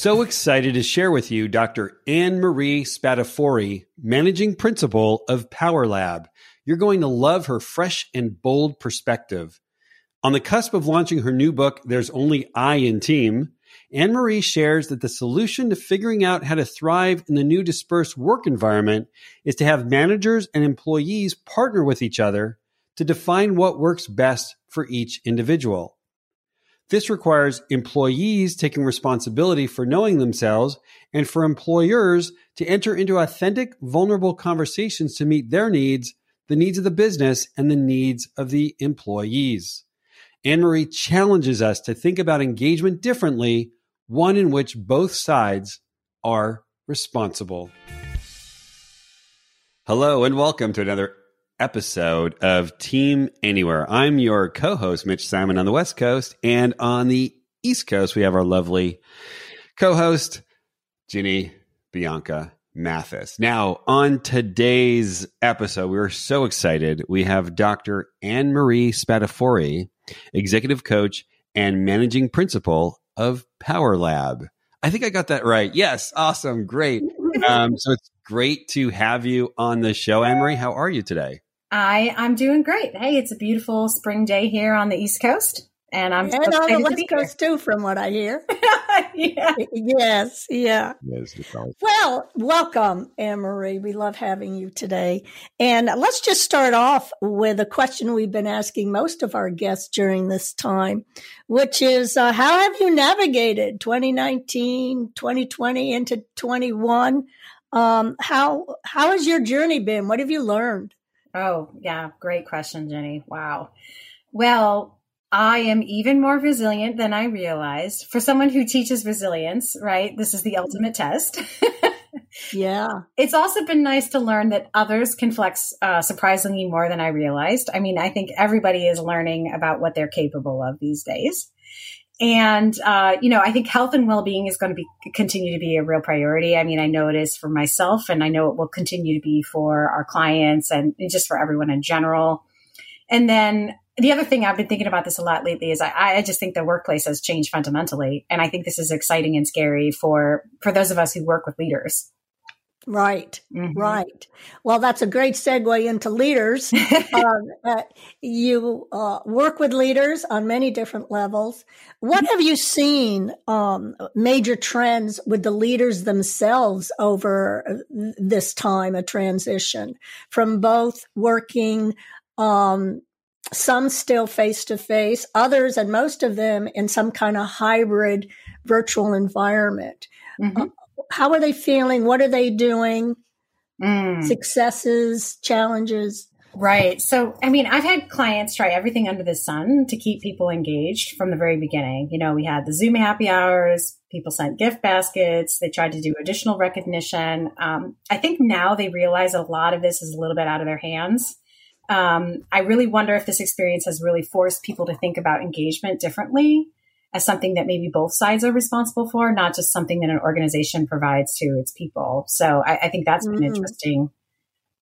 So excited to share with you Dr. Anne Marie Spatafori, Managing Principal of Power Lab. You're going to love her fresh and bold perspective. On the cusp of launching her new book, There's Only I in Team, Anne Marie shares that the solution to figuring out how to thrive in the new dispersed work environment is to have managers and employees partner with each other to define what works best for each individual. This requires employees taking responsibility for knowing themselves and for employers to enter into authentic, vulnerable conversations to meet their needs, the needs of the business, and the needs of the employees. Anne Marie challenges us to think about engagement differently, one in which both sides are responsible. Hello, and welcome to another episode of Team Anywhere. I'm your co host, Mitch Simon, on the West Coast. And on the East Coast, we have our lovely co host, Ginny Bianco Mathis. Now, on today's episode, we are so excited. We have Dr. Anne Marie Spadafori, executive coach and managing principal of Power Lab. I think I got that right. Yes. Awesome. Great. Um, so it's great to have you on the show. Anne Marie, how are you today? I I'm doing great. Hey, it's a beautiful spring day here on the East Coast, and I'm and on the West Coast too, from what I hear. yeah. Yes, yeah. Yes, well, welcome, Anne Marie. We love having you today. And let's just start off with a question we've been asking most of our guests during this time, which is uh, how have you navigated 2019, 2020 into 21? Um, how how has your journey been? What have you learned? Oh, yeah. Great question, Ginny. Wow. Well, I am even more resilient than I realized. For someone who teaches resilience, right? This is the ultimate test. yeah. It's also been nice to learn that others can flex uh, surprisingly more than I realized. I mean, I think everybody is learning about what they're capable of these days. And, uh, you know, I think health and well-being is going to be continue to be a real priority. I mean, I know it is for myself and I know it will continue to be for our clients and just for everyone in general. And then the other thing I've been thinking about this a lot lately is I, I just think the workplace has changed fundamentally. And I think this is exciting and scary for, for those of us who work with leaders. Right, mm-hmm. right. Well, that's a great segue into leaders. um, uh, you uh, work with leaders on many different levels. What have you seen um, major trends with the leaders themselves over uh, this time of transition from both working, um, some still face to face, others and most of them in some kind of hybrid virtual environment? Mm-hmm. Uh, how are they feeling? What are they doing? Mm. Successes, challenges. Right. So, I mean, I've had clients try everything under the sun to keep people engaged from the very beginning. You know, we had the Zoom happy hours, people sent gift baskets, they tried to do additional recognition. Um, I think now they realize a lot of this is a little bit out of their hands. Um, I really wonder if this experience has really forced people to think about engagement differently as something that maybe both sides are responsible for, not just something that an organization provides to its people. So I, I think that's mm-hmm. been interesting.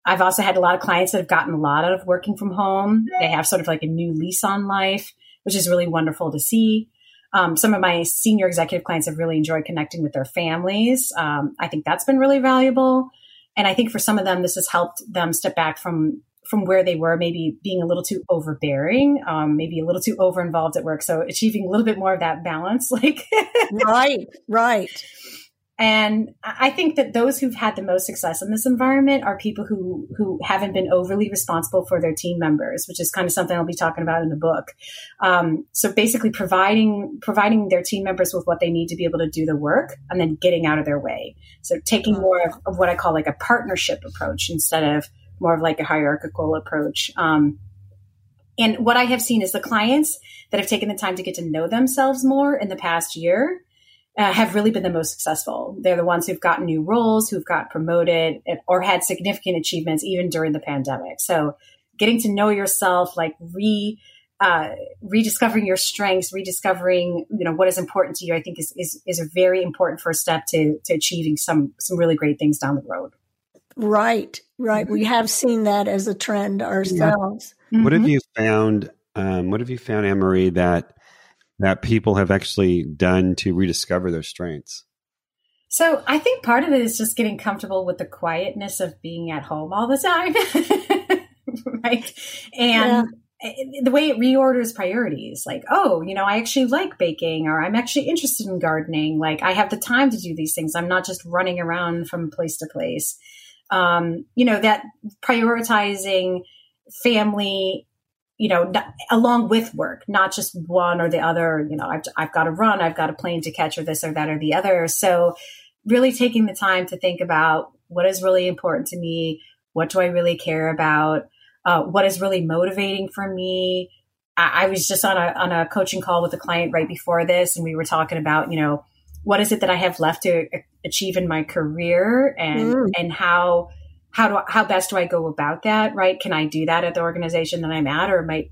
I've also had a lot of clients that have gotten a lot out of working from home. They have sort of like a new lease on life, which is really wonderful to see. Um, some of my senior executive clients have really enjoyed connecting with their families. Um, I think that's been really valuable. And I think for some of them, this has helped them step back from from where they were, maybe being a little too overbearing, um, maybe a little too over involved at work. So achieving a little bit more of that balance, like right, right. And I think that those who've had the most success in this environment are people who who haven't been overly responsible for their team members, which is kind of something I'll be talking about in the book. Um, so basically, providing providing their team members with what they need to be able to do the work, and then getting out of their way. So taking more of, of what I call like a partnership approach instead of more of like a hierarchical approach. Um, and what I have seen is the clients that have taken the time to get to know themselves more in the past year uh, have really been the most successful. They're the ones who've gotten new roles, who've got promoted, or had significant achievements even during the pandemic. So, getting to know yourself, like re uh, rediscovering your strengths, rediscovering you know what is important to you, I think is is, is a very important first step to to achieving some some really great things down the road. Right, right. Mm-hmm. We have seen that as a trend ourselves. Yeah. Mm-hmm. What have mm-hmm. you found? Um, what have you found, Anne Marie, that that people have actually done to rediscover their strengths? So I think part of it is just getting comfortable with the quietness of being at home all the time. right. And yeah. the way it reorders priorities, like, oh, you know, I actually like baking or I'm actually interested in gardening. Like I have the time to do these things. I'm not just running around from place to place. Um, you know, that prioritizing family you know, along with work, not just one or the other. You know, I've, I've got to run, I've got a plane to catch, or this or that or the other. So, really taking the time to think about what is really important to me, what do I really care about, uh, what is really motivating for me. I, I was just on a on a coaching call with a client right before this, and we were talking about, you know, what is it that I have left to achieve in my career, and mm. and how how do how best do I go about that? Right? Can I do that at the organization that I'm at, or might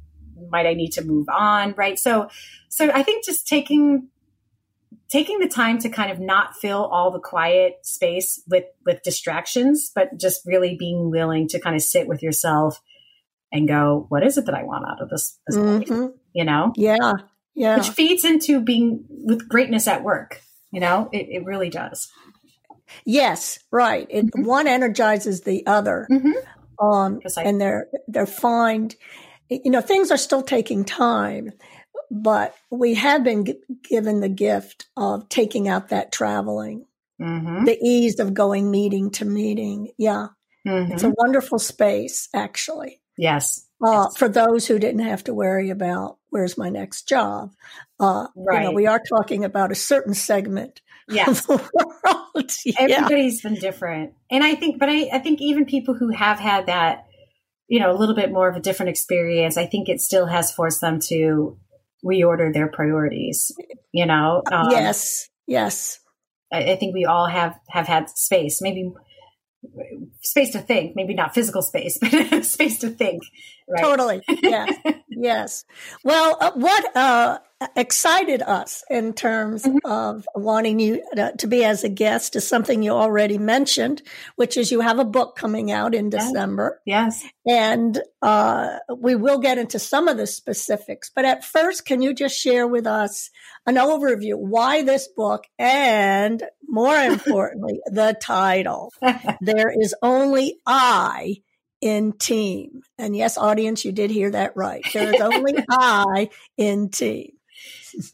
might I need to move on? Right? So, so I think just taking taking the time to kind of not fill all the quiet space with with distractions, but just really being willing to kind of sit with yourself and go, what is it that I want out of this? this mm-hmm. You know? Yeah. Yeah. Which feeds into being with greatness at work. You know, it, it really does. Yes, right. It, mm-hmm. One energizes the other, mm-hmm. um, and they're they're fine. You know, things are still taking time, but we have been g- given the gift of taking out that traveling, mm-hmm. the ease of going meeting to meeting. Yeah, it's a mm-hmm. wonderful space, actually. Yes. Uh, yes. For those who didn't have to worry about where's my next job, uh, right. You know, we are talking about a certain segment yes. world. Everybody's been different. And I think, but I, I think even people who have had that, you know, a little bit more of a different experience, I think it still has forced them to reorder their priorities, you know? Um, yes. Yes. I, I think we all have, have had space, maybe space to think, maybe not physical space, but space to think. Right? Totally. Yes. yes. Well, uh, what uh, excited us in terms mm-hmm. of wanting you to, to, be as a guest is something you already mentioned, which is you have a book coming out in December. Yes. And uh, we will get into some of the specifics. But at first, can you just share with us an overview why this book and more importantly, the title? there is only I in team. And yes, audience, you did hear that right. There is only I in team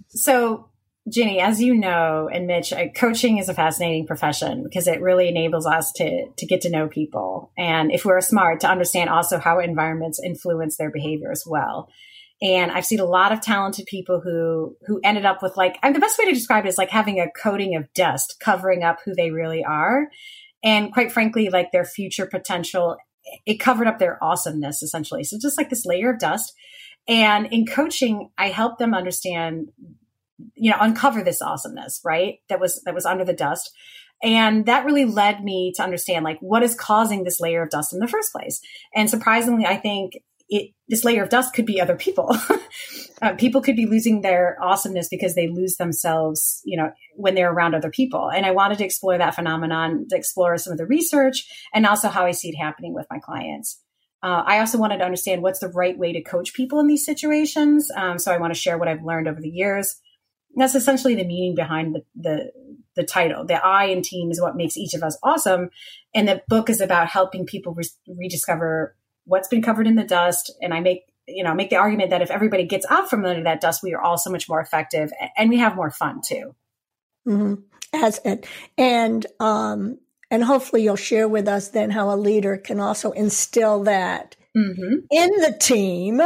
so, Ginny, as you know, and Mitch, coaching is a fascinating profession because it really enables us to to get to know people, and if we're smart, to understand also how environments influence their behavior as well. And I've seen a lot of talented people who who ended up with like, and the best way to describe it is like having a coating of dust covering up who they really are, and quite frankly, like their future potential. It covered up their awesomeness essentially. So just like this layer of dust and in coaching, I help them understand, you know, uncover this awesomeness, right? That was, that was under the dust. And that really led me to understand like what is causing this layer of dust in the first place. And surprisingly, I think it, this layer of dust could be other people. uh, people could be losing their awesomeness because they lose themselves, you know, when they're around other people. And I wanted to explore that phenomenon, to explore some of the research and also how I see it happening with my clients. Uh, I also wanted to understand what's the right way to coach people in these situations. Um, so I want to share what I've learned over the years. That's essentially the meaning behind the, the, the title. The I in team is what makes each of us awesome. And the book is about helping people re- rediscover what's been covered in the dust. And I make, you know, make the argument that if everybody gets out from under that dust, we are all so much more effective and we have more fun too. Mm-hmm. As it, and um, and hopefully you'll share with us then how a leader can also instill that mm-hmm. in the team.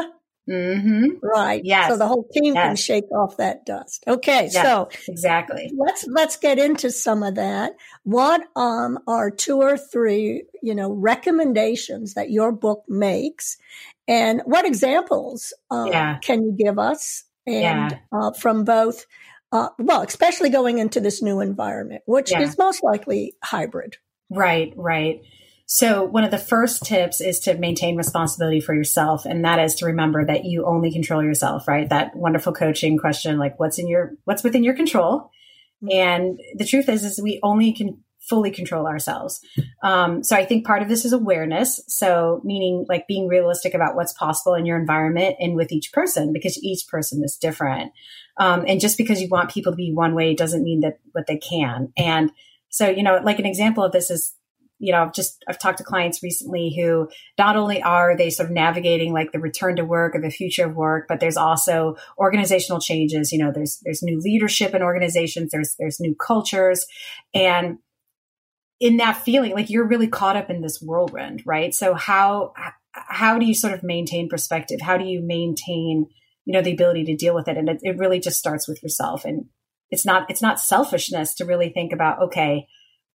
Mm-hmm. Right. Yes. So the whole team yes. can shake off that dust. Okay. Yes, so exactly. Let's let's get into some of that. What um are two or three, you know, recommendations that your book makes And what examples uh, yeah. can you give us? And yeah. uh, from both, uh, well, especially going into this new environment, which yeah. is most likely hybrid. Right, right. So one of the first tips is to maintain responsibility for yourself. And that is to remember that you only control yourself, right? That wonderful coaching question, like what's in your, what's within your control. Mm-hmm. And the truth is, is we only can fully control ourselves. Um, so I think part of this is awareness. So meaning like being realistic about what's possible in your environment and with each person, because each person is different. Um, and just because you want people to be one way doesn't mean that what they can. And so, you know, like an example of this is you know, I've just I've talked to clients recently who not only are they sort of navigating like the return to work or the future of work, but there's also organizational changes. You know, there's there's new leadership in organizations, there's there's new cultures, and in that feeling, like you're really caught up in this whirlwind, right? So how how do you sort of maintain perspective? How do you maintain you know the ability to deal with it? And it, it really just starts with yourself, and it's not it's not selfishness to really think about okay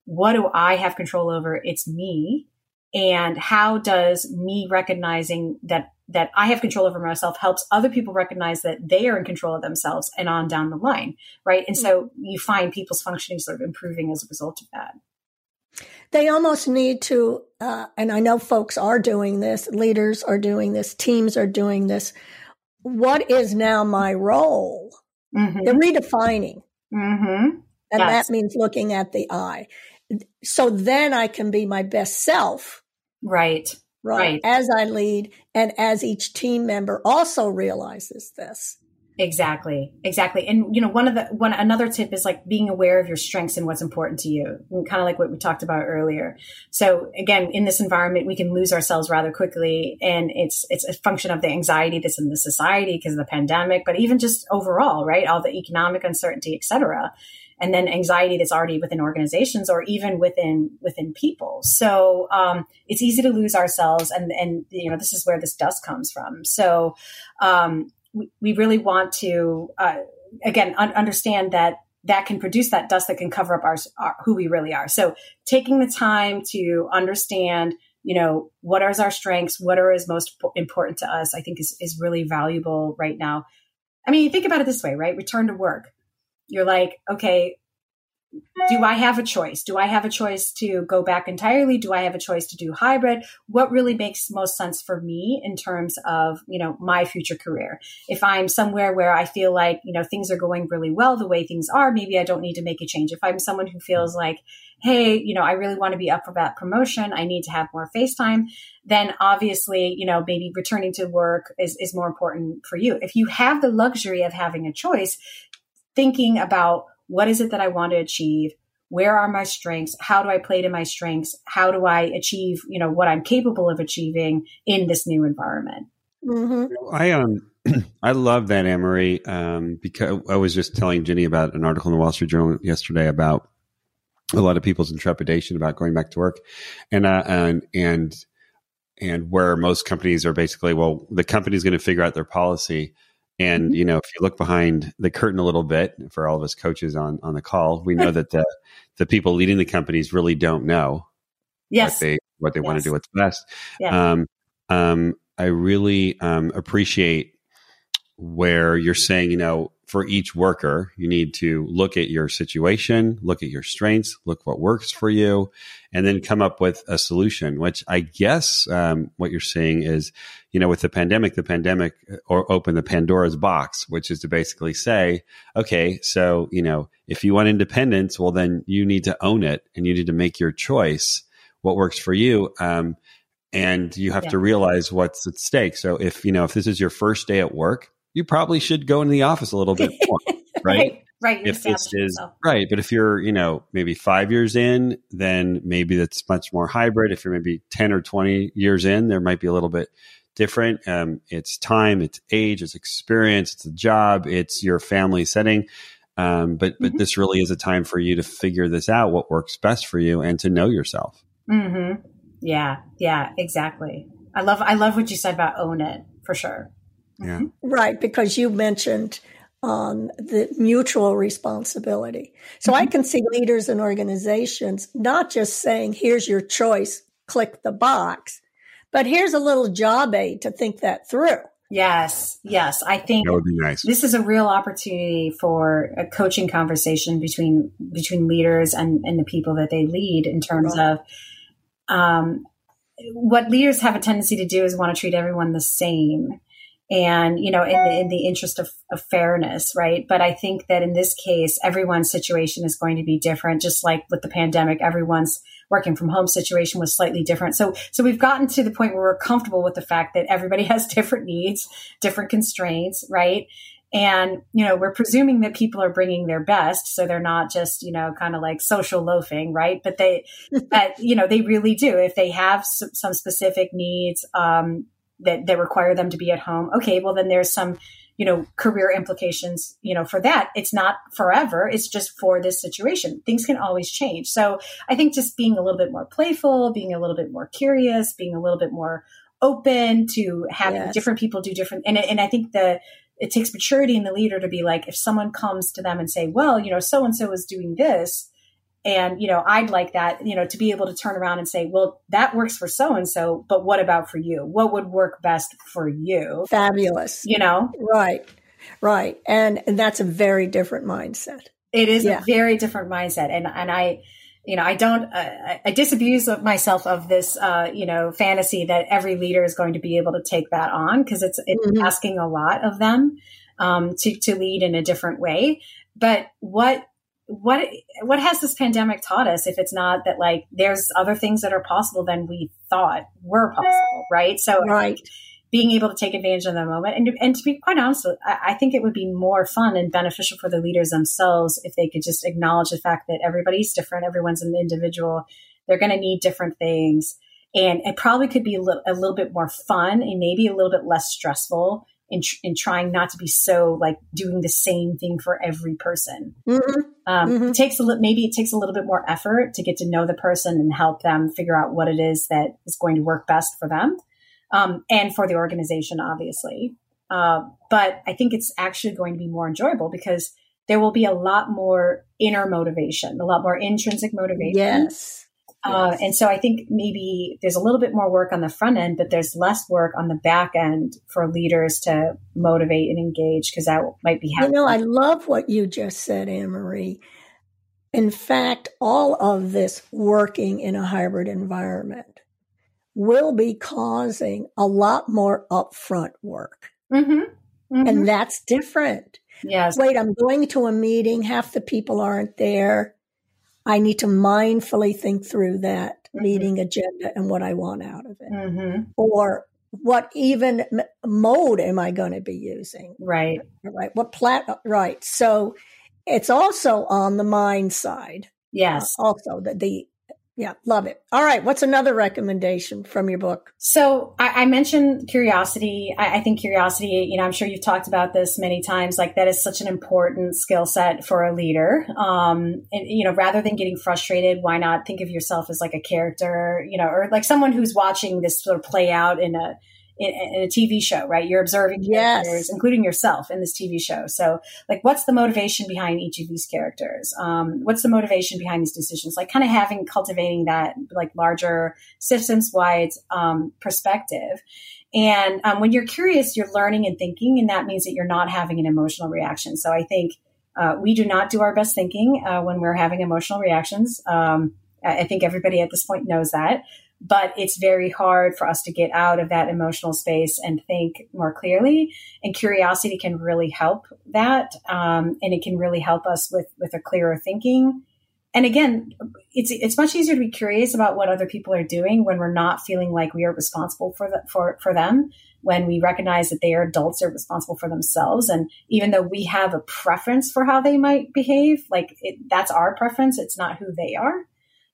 what do I have control over? It's me. And how does me recognizing that that I have control over myself helps other people recognize that they are in control of themselves and on down the line, right? And so mm-hmm. you find people's functioning sort of improving as a result of that. They almost need to, uh, and I know folks are doing this, leaders are doing this, teams are doing this. What is now my role? Mm-hmm. They're redefining. Mm-hmm. And yes. that means looking at the I so then I can be my best self. Right. Right. right. As I lead and as each team member also realizes this. Exactly. Exactly. And you know, one of the one another tip is like being aware of your strengths and what's important to you. kind of like what we talked about earlier. So again, in this environment, we can lose ourselves rather quickly and it's it's a function of the anxiety that's in the society because of the pandemic, but even just overall, right? All the economic uncertainty, et cetera and then anxiety that's already within organizations or even within within people. So um, it's easy to lose ourselves, and and you know this is where this dust comes from. So um, we, we really want to uh, again un- understand that that can produce that dust that can cover up our, our, who we really are. So taking the time to understand you know what are our strengths what are is most important to us i think is, is really valuable right now i mean think about it this way right return to work you're like, okay, do I have a choice? Do I have a choice to go back entirely? Do I have a choice to do hybrid? What really makes most sense for me in terms of, you know, my future career? If I'm somewhere where I feel like, you know, things are going really well the way things are, maybe I don't need to make a change. If I'm someone who feels like, hey, you know, I really want to be up for that promotion, I need to have more face time, then obviously, you know, maybe returning to work is, is more important for you. If you have the luxury of having a choice, thinking about what is it that I want to achieve? Where are my strengths? How do I play to my strengths? How do I achieve, you know, what I'm capable of achieving in this new environment? Mm-hmm. I um I love that Anne Marie um, because I was just telling Ginny about an article in the Wall Street Journal yesterday about a lot of people's intrepidation about going back to work, and uh, and and and where most companies are basically well the company's going to figure out their policy and mm-hmm. you know, if you look behind the curtain a little bit, for all of us coaches on on the call, we know that the the people leading the companies really don't know yes. what they what they yes. want to do what's best. Yeah. Um, um, I really um, appreciate where you're saying, you know, for each worker, you need to look at your situation, look at your strengths, look what works for you, and then come up with a solution. Which I guess um, what you're saying is, you know, with the pandemic, the pandemic uh, or open the Pandora's box, which is to basically say, okay, so you know, if you want independence, well, then you need to own it and you need to make your choice. What works for you? Um, and you have yeah. to realize what's at stake. So if you know if this is your first day at work, you probably should go into the office a little bit more, right? right? Right. If this is right, but if you're, you know, maybe five years in, then maybe that's much more hybrid. If you're maybe ten or twenty years in, there might be a little bit different. Um, it's time, it's age, it's experience, it's a job, it's your family setting. Um, but but mm-hmm. this really is a time for you to figure this out, what works best for you, and to know yourself. Mm-hmm. Yeah, yeah, exactly. I love I love what you said about own it for sure. Yeah. Right, because you mentioned um, the mutual responsibility. So mm-hmm. I can see leaders and organizations not just saying, here's your choice, click the box, But here's a little job aid to think that through. Yes, yes. I think that would be nice. This is a real opportunity for a coaching conversation between between leaders and, and the people that they lead in terms right. of um, what leaders have a tendency to do is want to treat everyone the same and you know in the, in the interest of, of, fairness right? But i think that in this case everyone's situation is going to be different just like with the pandemic everyone's working from home situation was slightly different. So so we've gotten to the point where we're comfortable with the fact that everybody has different needs different constraints right? And you know we're presuming that people are bringing their best so they're not just you know kind of like social loafing right? But they but you know they really do. If they have some, some specific needs um, that, that require them to be at home. Okay, well then there's some, you know, career implications, you know, for that. It's not forever. It's just for this situation. Things can always change. So I think just being a little bit more playful, being a little bit more curious, being a little bit more open to having yes. different people do different, and, and I think the, it takes maturity in the leader to be like, if someone comes to them and say, well, you know, so and so is doing this, and, you know, I'd like that, you know, to be able to turn around and say, well, that works for so and so, but what about for you? What would work best for you? Fabulous. You know? Right. Right. And, and that's a very different mindset. It is yeah. a very different mindset. And, and I, you know, I don't, uh, I disabuse myself of this, uh, you know, fantasy that every leader is going to be able to take that on because it's, it's mm-hmm. asking a lot of them um, to, to lead in a different way. But what what what has this pandemic taught us if it's not that like there's other things that are possible than we thought were possible right? So right. being able to take advantage of the moment and, and to be quite honest I, I think it would be more fun and beneficial for the leaders themselves if they could just acknowledge the fact that everybody's different everyone's an individual they're going to need different things and it probably could be a little, a little bit more fun and maybe a little bit less stressful in, in trying not to be so like doing the same thing for every person. Mm-hmm. Um, mm-hmm. It takes a little, maybe it takes a little bit more effort to get to know the person and help them figure out what it is that is going to work best for them um, and for the organization, obviously. Uh, but I think it's actually going to be more enjoyable because there will be a lot more inner motivation, a lot more intrinsic motivation. Yes. Uh, and so I think maybe there's a little bit more work on the front end, but there's less work on the back end for leaders to motivate and engage because that might be happening. You know, I love what you just said, Anne Marie. In fact, all of this working in a hybrid environment will be causing a lot more upfront work. Mm-hmm. Mm-hmm. And that's different. Yes. Wait, I'm going to a meeting, half the people aren't there I need to mindfully think through that mm-hmm. meeting agenda and what I want out of it. Mm-hmm. Or what even mode am I going to be using? Right. Right. What plat? Right. So it's also on the mind side. Yes. Uh, also the, the yeah, love it. All right. What's another recommendation from your book? So I, I mentioned curiosity. I, I, think curiosity, you know, I'm sure you've talked about this many times. Like that is such an important skill set for a leader. Um, and, you know, rather than getting frustrated, why not think of yourself as like a character, you know, or like someone who's watching this sort of play out in a, in, in, a TV show, right? You're observing yes. characters, including yourself in this TV show. So, like, what's the motivation behind each of these characters? Um, what's the motivation behind these decisions? Like, kind of having cultivating that like larger systems wide um, perspective. And um, when you're curious, you're learning and thinking, and that means that you're not having an emotional reaction. So, I think uh, we do not do our best thinking uh, when we're having emotional reactions. Um, I think everybody at this point knows that but it's very hard for us to get out of that emotional space and think more clearly. And curiosity can really help that, um, and it can really help us with with a clearer thinking. And again, it's it's much easier to be curious about what other people are doing when we're not feeling like we are responsible for the, for for them. When we recognize that they are adults, they're responsible for themselves, and even though we have a preference for how they might behave, like it, that's our preference, it's not who they are.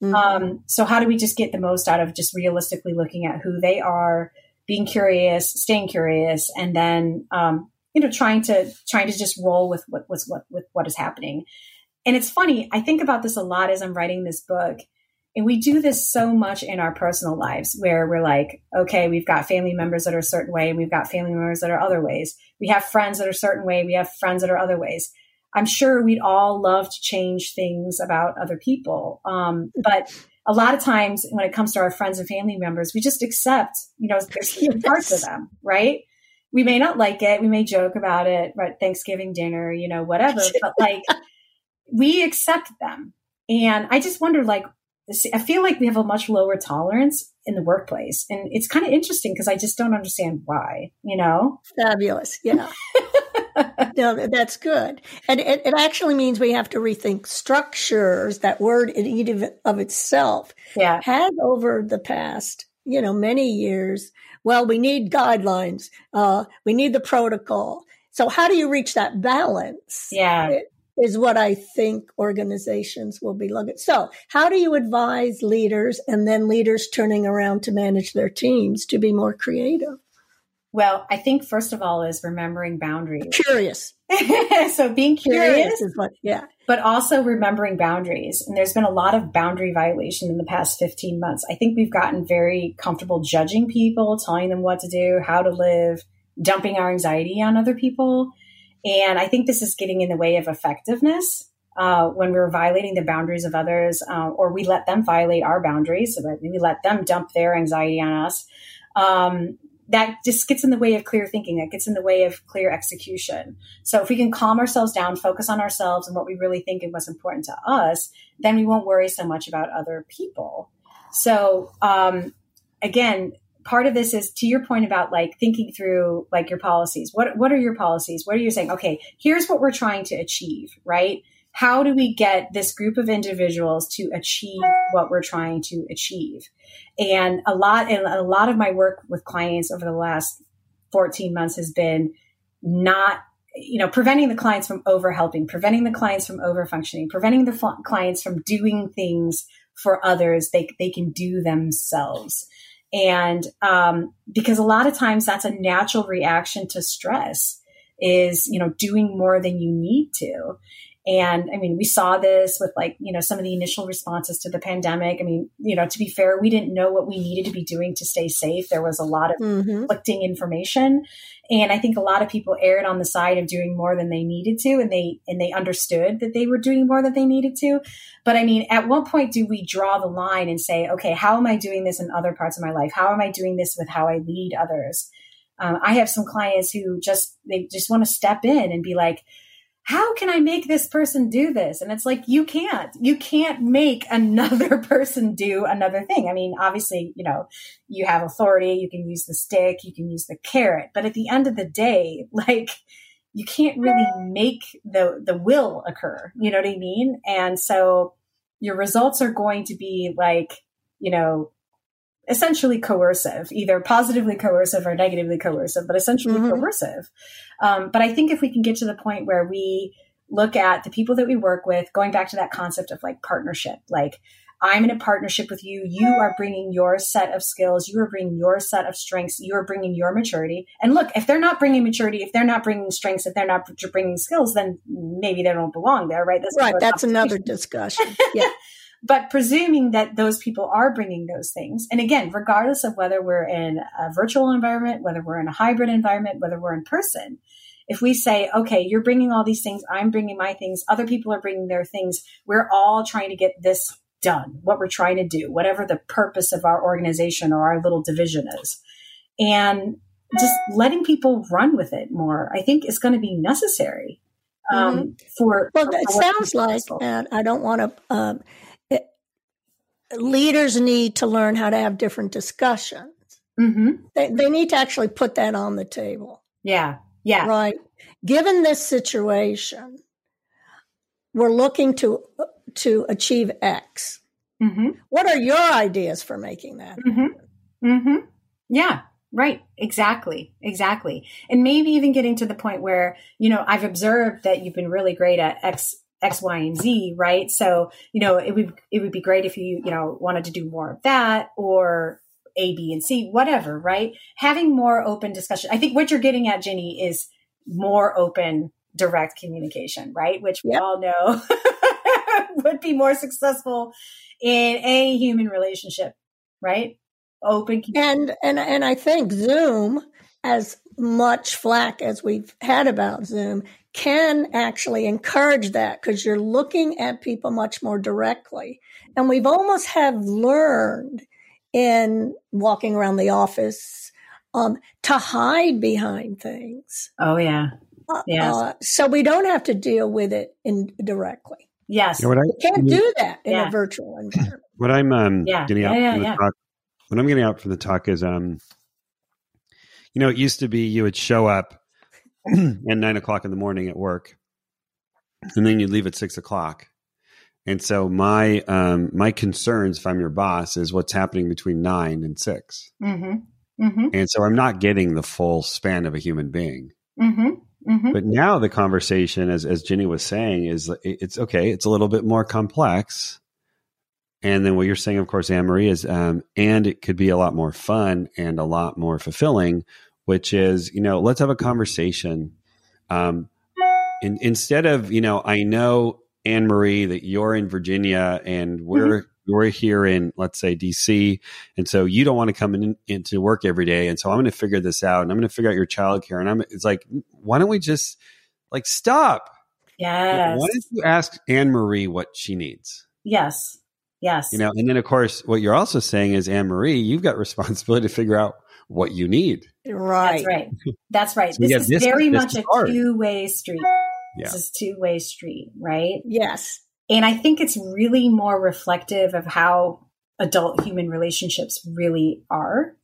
Mm-hmm. Um, so how do we just get the most out of just realistically looking at who they are, being curious, staying curious, and then um, you know trying to trying to just roll with what was what with what is happening. And it's funny, I think about this a lot as I'm writing this book. And we do this so much in our personal lives where we're like, okay, we've got family members that are a certain way, and we've got family members that are other ways. We have friends that are a certain way, we have friends that are other ways. I'm sure we'd all love to change things about other people. Um, but a lot of times when it comes to our friends and family members, we just accept, you know, there's parts of them, right? We may not like it. We may joke about it, right? Thanksgiving dinner, you know, whatever, but like we accept them. And I just wonder, like, I feel like we have a much lower tolerance in the workplace. And it's kind of interesting because I just don't understand why, you know? Fabulous. Yeah. no, that's good. And it, it, actually means we have to rethink structures. That word in of itself yeah. has over the past, you know, many years. Well, we need guidelines. Uh, we need the protocol. So how do you reach that balance? Yeah. It, is what I think organizations will be looking. So how do you advise leaders and then leaders turning around to manage their teams to be more creative? Well, I think first of all is remembering boundaries. Curious. so being curious, curious, is what, yeah. But also remembering boundaries. And there's been a lot of boundary violation in the past 15 months. I think we've gotten very comfortable judging people, telling them what to do, how to live, dumping our anxiety on other people. And I think this is getting in the way of effectiveness uh, when we're violating the boundaries of others, uh, or we let them violate our boundaries, so that we let them dump their anxiety on us. Um, that just gets in the way of clear thinking. That gets in the way of clear execution. So if we can calm ourselves down, focus on ourselves and what we really think and what's important to us, then we won't worry so much about other people. So um, again, part of this is to your point about like thinking through like your policies. What what are your policies? What are you saying? Okay, here's what we're trying to achieve, right? How do we get this group of individuals to achieve what we're trying to achieve? And a lot, and a lot of my work with clients over the last 14 months has been not, you know, preventing the clients from over helping, preventing the clients from over functioning, preventing the clients from doing things for others they, they can do themselves. And um, because a lot of times that's a natural reaction to stress is, you know, doing more than you need to. And I mean, we saw this with like, you know, some of the initial responses to the pandemic. I mean, you know, to be fair, we didn't know what we needed to be doing to stay safe. There was a lot of mm-hmm. conflicting information. And I think a lot of people erred on the side of doing more than they needed to. And they, and they understood that they were doing more than they needed to. But I mean, at what point do we draw the line and say, okay, how am I doing this in other parts of my life? How am I doing this with how I lead others? Um, I have some clients who just, they just want to step in and be like, how can I make this person do this? And it's like, you can't. You can't make another person do another thing. I mean, obviously, you know, you have authority, you can use the stick, you can use the carrot, but at the end of the day, like, you can't really make the the will occur. You know what I mean? And so your results are going to be like, you know, essentially coercive, either positively coercive or negatively coercive, but essentially mm-hmm. coercive. Um, but I think if we can get to the point where we look at the people that we work with, going back to that concept of like partnership, like I'm in a partnership with you. You are bringing your set of skills. You are bringing your set of strengths. You are bringing your maturity. And look, if they're not bringing maturity, if they're not bringing strengths, if they're not bringing skills, then maybe they don't belong there, right? That's right. That's another discussion. Yeah. but presuming that those people are bringing those things and again regardless of whether we're in a virtual environment whether we're in a hybrid environment whether we're in person if we say okay you're bringing all these things i'm bringing my things other people are bringing their things we're all trying to get this done what we're trying to do whatever the purpose of our organization or our little division is and just letting people run with it more i think is going to be necessary um, mm-hmm. for well for it sounds like and i don't want to um, leaders need to learn how to have different discussions. Mm-hmm. They, they need to actually put that on the table. Yeah. Yeah. Right. Given this situation, we're looking to to achieve X. Mm-hmm. What are your ideas for making that? Mm-hmm. mm-hmm. Yeah. Right. Exactly. Exactly. And maybe even getting to the point where, you know, I've observed that you've been really great at X X, Y, and Z, right? So, you know, it would it would be great if you, you know, wanted to do more of that or A, B, and C, whatever, right? Having more open discussion. I think what you're getting at, Ginny, is more open, direct communication, right? Which we all know would be more successful in any human relationship, right? Open and and and I think Zoom, as much flack as we've had about Zoom, can actually encourage that because you're looking at people much more directly. And we've almost have learned in walking around the office um, to hide behind things. Oh yeah. Uh, yes. Uh, so we don't have to deal with it indirectly. Yes. You know, I, can't do that in yeah. a virtual environment. What I'm um, yeah. getting out yeah, from the talk, what I'm getting out from the talk is, um, you know, it used to be you would show up at nine o'clock in the morning at work, and then you'd leave at six o'clock. And so my um, my concerns, if I'm your boss, is what's happening between nine and 6 mm-hmm. Mm-hmm. And so I'm not getting the full span of a human being. Mm-hmm. mm-hmm. But now the conversation, as as Ginny was saying, is it's okay. It's a little bit more complex. And then what you're saying, of course, Anne Marie, is um, and it could be a lot more fun and a lot more fulfilling which is, you know, let's have a conversation. Um, in, instead of, you know, I know Anne Marie that you're in Virginia and we're mm-hmm. we're here in let's say DC, and so you don't want to come in, into work every day, and so I'm going to figure this out, and I'm going to figure out your childcare, and I'm it's like, why don't we just like stop? Yes. Why don't you ask Anne Marie what she needs? Yes. Yes. You know, and then of course, what you're also saying is Anne Marie, you've got responsibility to figure out what you need. Right. That's right. That's right. So this is this, very this much is a two way street. Yeah. This is two way street, right? Yes. And I think it's really more reflective of how adult human relationships really are.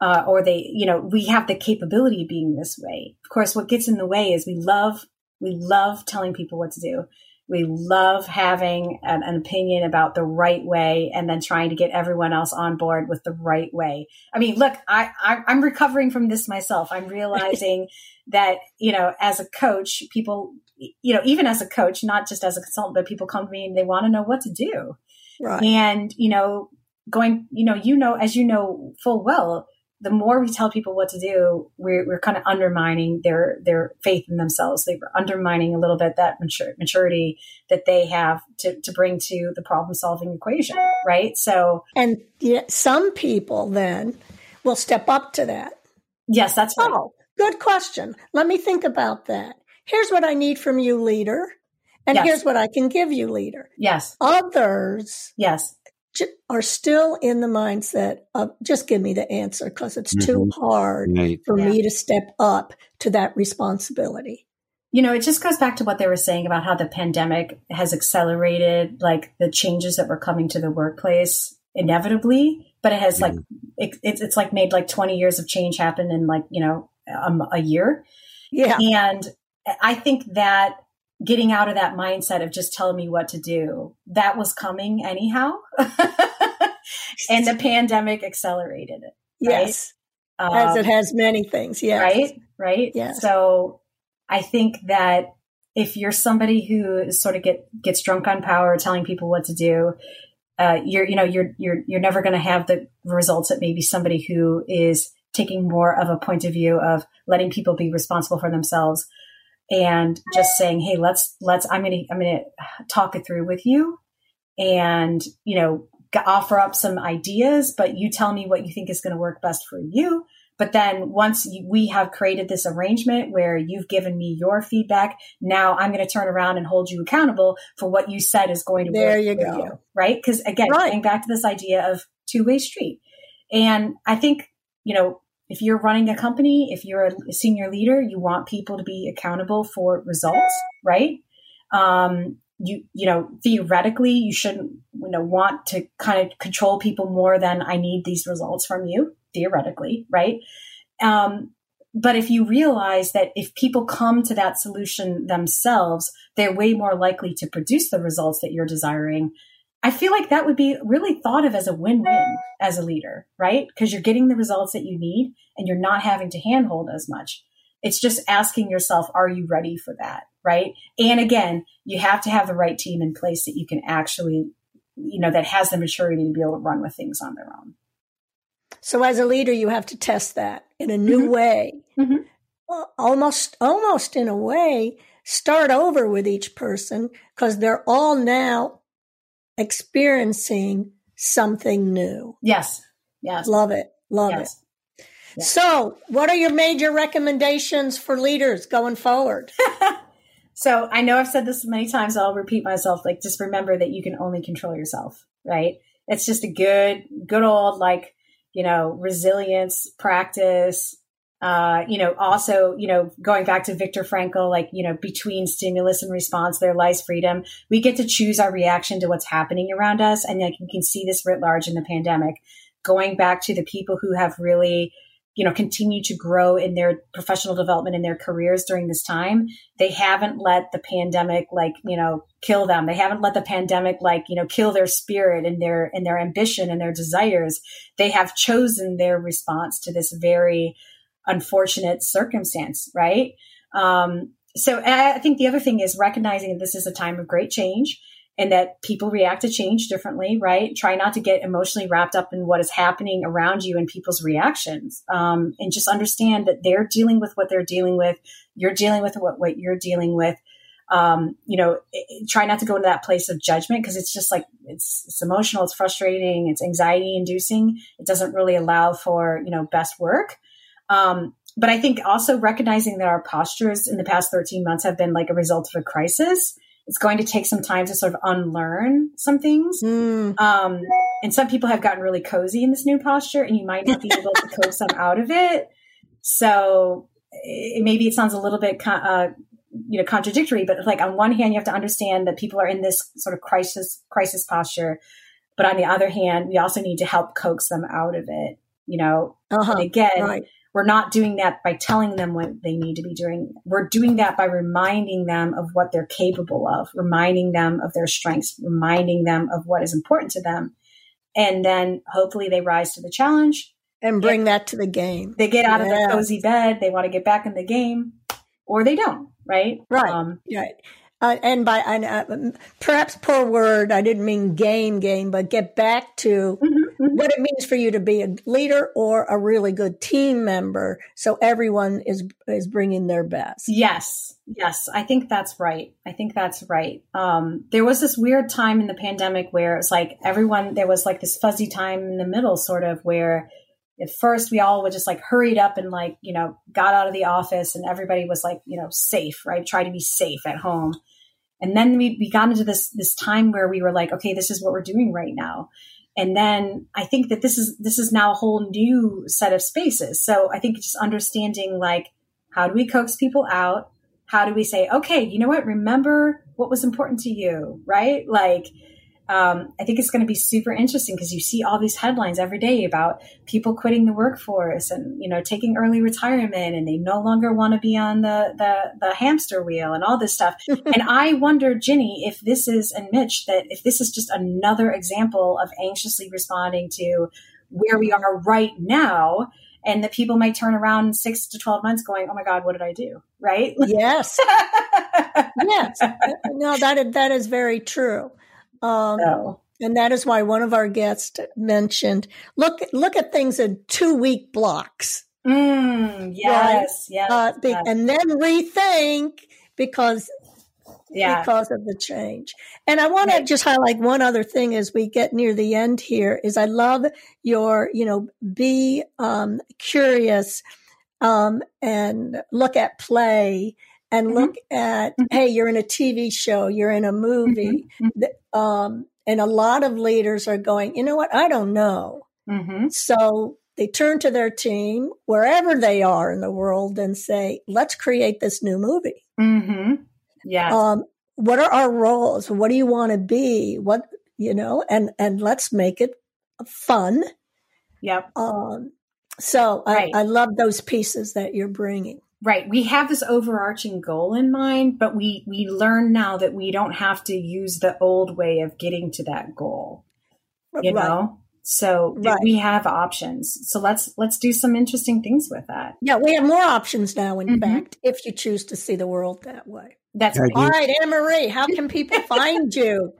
Uh, or they, you know, we have the capability of being this way. Of course, what gets in the way is we love, we love telling people what to do. We love having an, an, opinion about the right way and then trying to get everyone else on board with the right way. I mean, look, I, I I'm recovering from this myself. I'm realizing that, you know, as a coach, people, you know, even as a coach, not just as a consultant, but people come to me and they want to know what to do. Right. And, you know, going, you know, you know, as you know full well, the more we tell people what to do, we're, we're kind of undermining their their faith in themselves. They're undermining a little bit that mature, maturity that they have to, to bring to the problem solving equation, right? So, and yeah, some people then will step up to that. Yes, that's right. Oh, good question. Let me think about that. Here's what I need from you, leader. And yes. here's what I can give you, leader. Yes. Others. Yes are still in the mindset of just give me the answer because it's mm-hmm. too hard right. for yeah. me to step up to that responsibility. You know, it just goes back to what they were saying about how the pandemic has accelerated like the changes that were coming to the workplace inevitably, but it has like it, it's it's like made like 20 years of change happen in like, you know, um, a year. Yeah. And I think that getting out of that mindset of just telling me what to do. That was coming anyhow. and the pandemic accelerated it. Right? Yes. Um, As it has many things. Yes. Right. Right. Yes. So I think that if you're somebody who sort of get gets drunk on power, telling people what to do, uh, you're you know you're you're you're never going to have the results that maybe somebody who is taking more of a point of view of letting people be responsible for themselves and just saying, Hey, let's, let's, I'm going to, I'm going to talk it through with you and, you know, offer up some ideas, but you tell me what you think is going to work best for you. But then once you, we have created this arrangement where you've given me your feedback, now I'm going to turn around and hold you accountable for what you said is going to be there work you go. You, right? Because again, right. going back to this idea of two way street. And I think, you know, if you're running a company, if you're a senior leader, you want people to be accountable for results, right? Um, you you know theoretically you shouldn't you know want to kind of control people more than I need these results from you theoretically, right? Um, but if you realize that if people come to that solution themselves, they're way more likely to produce the results that you're desiring I feel like that would be really thought of as a win-win as a leader, right? Because you're getting the results that you need and you're not having to handhold as much. It's just asking yourself, are you ready for that? Right. And again, you have to have the right team in place that you can actually, you know, that has the maturity to be able to run with things on their own. So as a leader, you have to test that in a new mm-hmm. way. Mm-hmm. almost, almost in a way, start over with each person because they're all now experiencing something new. Yes. Yes. Love it. Love yes. it. Yes. So, what are your major recommendations for leaders going forward? So I know I've said this many times. I'll repeat myself. Like, just remember that you can only control yourself, right? It's just a good, good old, like, you know, resilience practice. Uh, you know, also, you know, going back to Viktor Frankl, like, you know, between stimulus and response, there lies freedom. We get to choose our reaction to what's happening around us. And like, you can see this writ large in the pandemic. Going back to the people who have really you know, continue to grow in their professional development in their careers during this time. They haven't let the pandemic like, you know, kill them. They haven't let the pandemic like, you know, kill their spirit and their and their ambition and their desires. They have chosen their response to this very unfortunate circumstance, right? Um, so I think the other thing is recognizing that this is a time of great change and that people react to change differently, right? Try not to get emotionally wrapped up in what is happening around you and people's reactions. Um, and just understand that they're dealing with what they're dealing with. You're dealing with what, what you're dealing with. Um, you know, try not to go into that place of judgment because it's just like it's it's emotional, it's frustrating, it's anxiety inducing. It doesn't really allow for you know best work. Um, but I think also recognizing that our postures in the past 13 months have been like a result of a crisis it's going to take some time to sort of unlearn some things. Mm. Um, and some people have gotten really cozy in this new posture, and you might not be able to coax them out of it. So it, maybe it sounds a little bit, uh, you know, contradictory. But like on one hand, you have to understand that people are in this sort of crisis crisis posture, but on the other hand, we also need to help coax them out of it. You know, uh-huh. again, right. We're not doing that by telling them what they need to be doing. We're doing that by reminding them of what they're capable of, reminding them of their strengths, reminding them of what is important to them. And then hopefully they rise to the challenge and bring that to the game. They get out yes. of their cozy bed, they want to get back in the game, or they don't, right? Right. Um, right. Uh, and by and, uh, perhaps poor word, I didn't mean game game, but get back to mm-hmm mm-hmm. what it means for you to be a leader or a really good team member. So everyone is is bringing their best. Yes, yes, I think that's right. I think that's right. Um, there was this weird time in the pandemic where it was like everyone there was like this fuzzy time in the middle, sort of where at first we all would just like hurried up and like you know got out of the office and everybody was like you know safe right try to be safe at home and then we, we got into this this time where we were like okay this is what we're doing right now and then I think that this is this is now a whole new set of spaces. So I think just understanding like how do we coax people out? How do we say, okay, you know what? Remember what was important to you, right? Like um, I think it's going to be super interesting because you see all these headlines every day about people quitting the workforce and you know taking early retirement and they no longer want to be on the, the the hamster wheel and all this stuff. and I wonder, Ginny, if this is and Mitch that if this is just another example of anxiously responding to where we are right now and that people might turn around in six to 12 months going, Oh my God, what did I do? Right? Yes. yes. No, that, that is very true. Um. And that is why one of our guests mentioned look look at things in two week blocks. Mm, yes, right? yes, uh, be, yes, and then rethink because yeah. because of the change. And I want to just highlight one other thing as we get near the end here is I love your, you know, be um, curious um, and look at play and mm-hmm. look at, mm-hmm. hey, you're in a TV show, you're in a movie. Mm-hmm. mm-hmm. Um, and a lot of leaders are going, you know what? I don't know. Mm-hmm. So they turn to their team wherever they are in the world and say, let's create this new movie. Mm-hmm. Yeah. Um, what are our roles? What do you want to be? What, you know, and, and let's make it fun. Yep. Um, so right. I, I love those pieces that you're bringing right. We have this overarching goal in mind but we we learn now that we don't have to use the old way of getting to that goal. You right. know so right. we have options so let's let's do some interesting things with that yeah we have more options now in mm-hmm. fact if you choose to see the world that way that's right. All right, Anne Marie, how can people find you?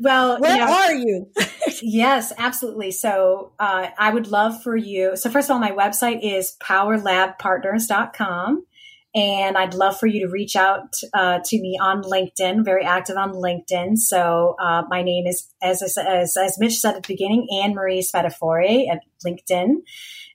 Well, where you know, are you? yes, absolutely. So uh, I would love for you. So, first of all, my website is powerlabpartners.com. And I'd love for you to reach out uh, to me on LinkedIn, very active on LinkedIn. So uh, my name is, as, as, as Mitch said at the beginning, Anne Marie Spadafore at LinkedIn.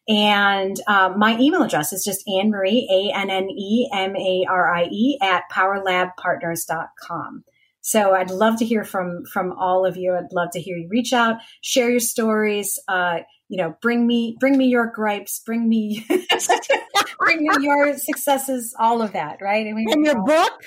And um, my email address is just Anne Marie, A N N E M A R I E, at powerlabpartners.com. So I'd love to hear from from all of you. I'd love to hear you reach out, share your stories. Uh, you know, bring me bring me your gripes, bring me bring me your successes, all of that, right? I mean, and your book.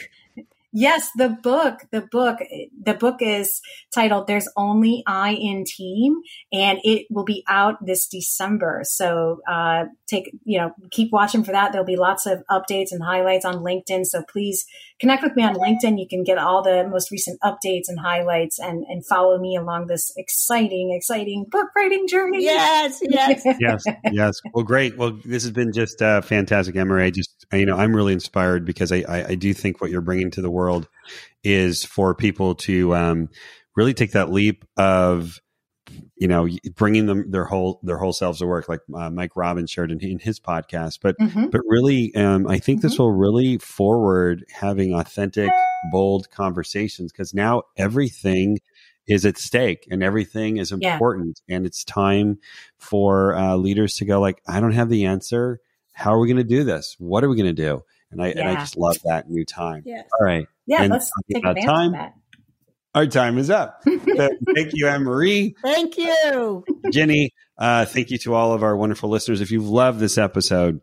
Yes, the book, the book, the book is titled There's Only I in Team and it will be out this December. So, uh, take, you know, keep watching for that. There'll be lots of updates and highlights on LinkedIn. So please connect with me on LinkedIn. You can get all the most recent updates and highlights and, and follow me along this exciting, exciting book writing journey. Yes, yes. yes, yes. Well, great. Well, this has been just uh, fantastic, Emery. I just, you know, I'm really inspired because I, I, I do think what you're bringing to the world world is for people to um, really take that leap of you know bringing them their whole their whole selves to work like uh, mike robbins shared in, in his podcast but mm-hmm. but really um, i think mm-hmm. this will really forward having authentic bold conversations because now everything is at stake and everything is important yeah. and it's time for uh, leaders to go like i don't have the answer how are we going to do this what are we going to do and I yeah. and I just love that new time. Yes. All right. Yeah, and let's take advantage time, of that. Our time is up. thank you, Anne Marie. Thank you. Ginny, uh, thank you to all of our wonderful listeners. If you've loved this episode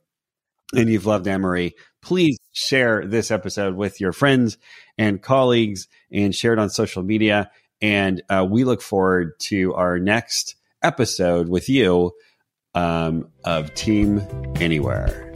and you've loved Anne Marie, please share this episode with your friends and colleagues and share it on social media. And uh, we look forward to our next episode with you um, of Team Anywhere.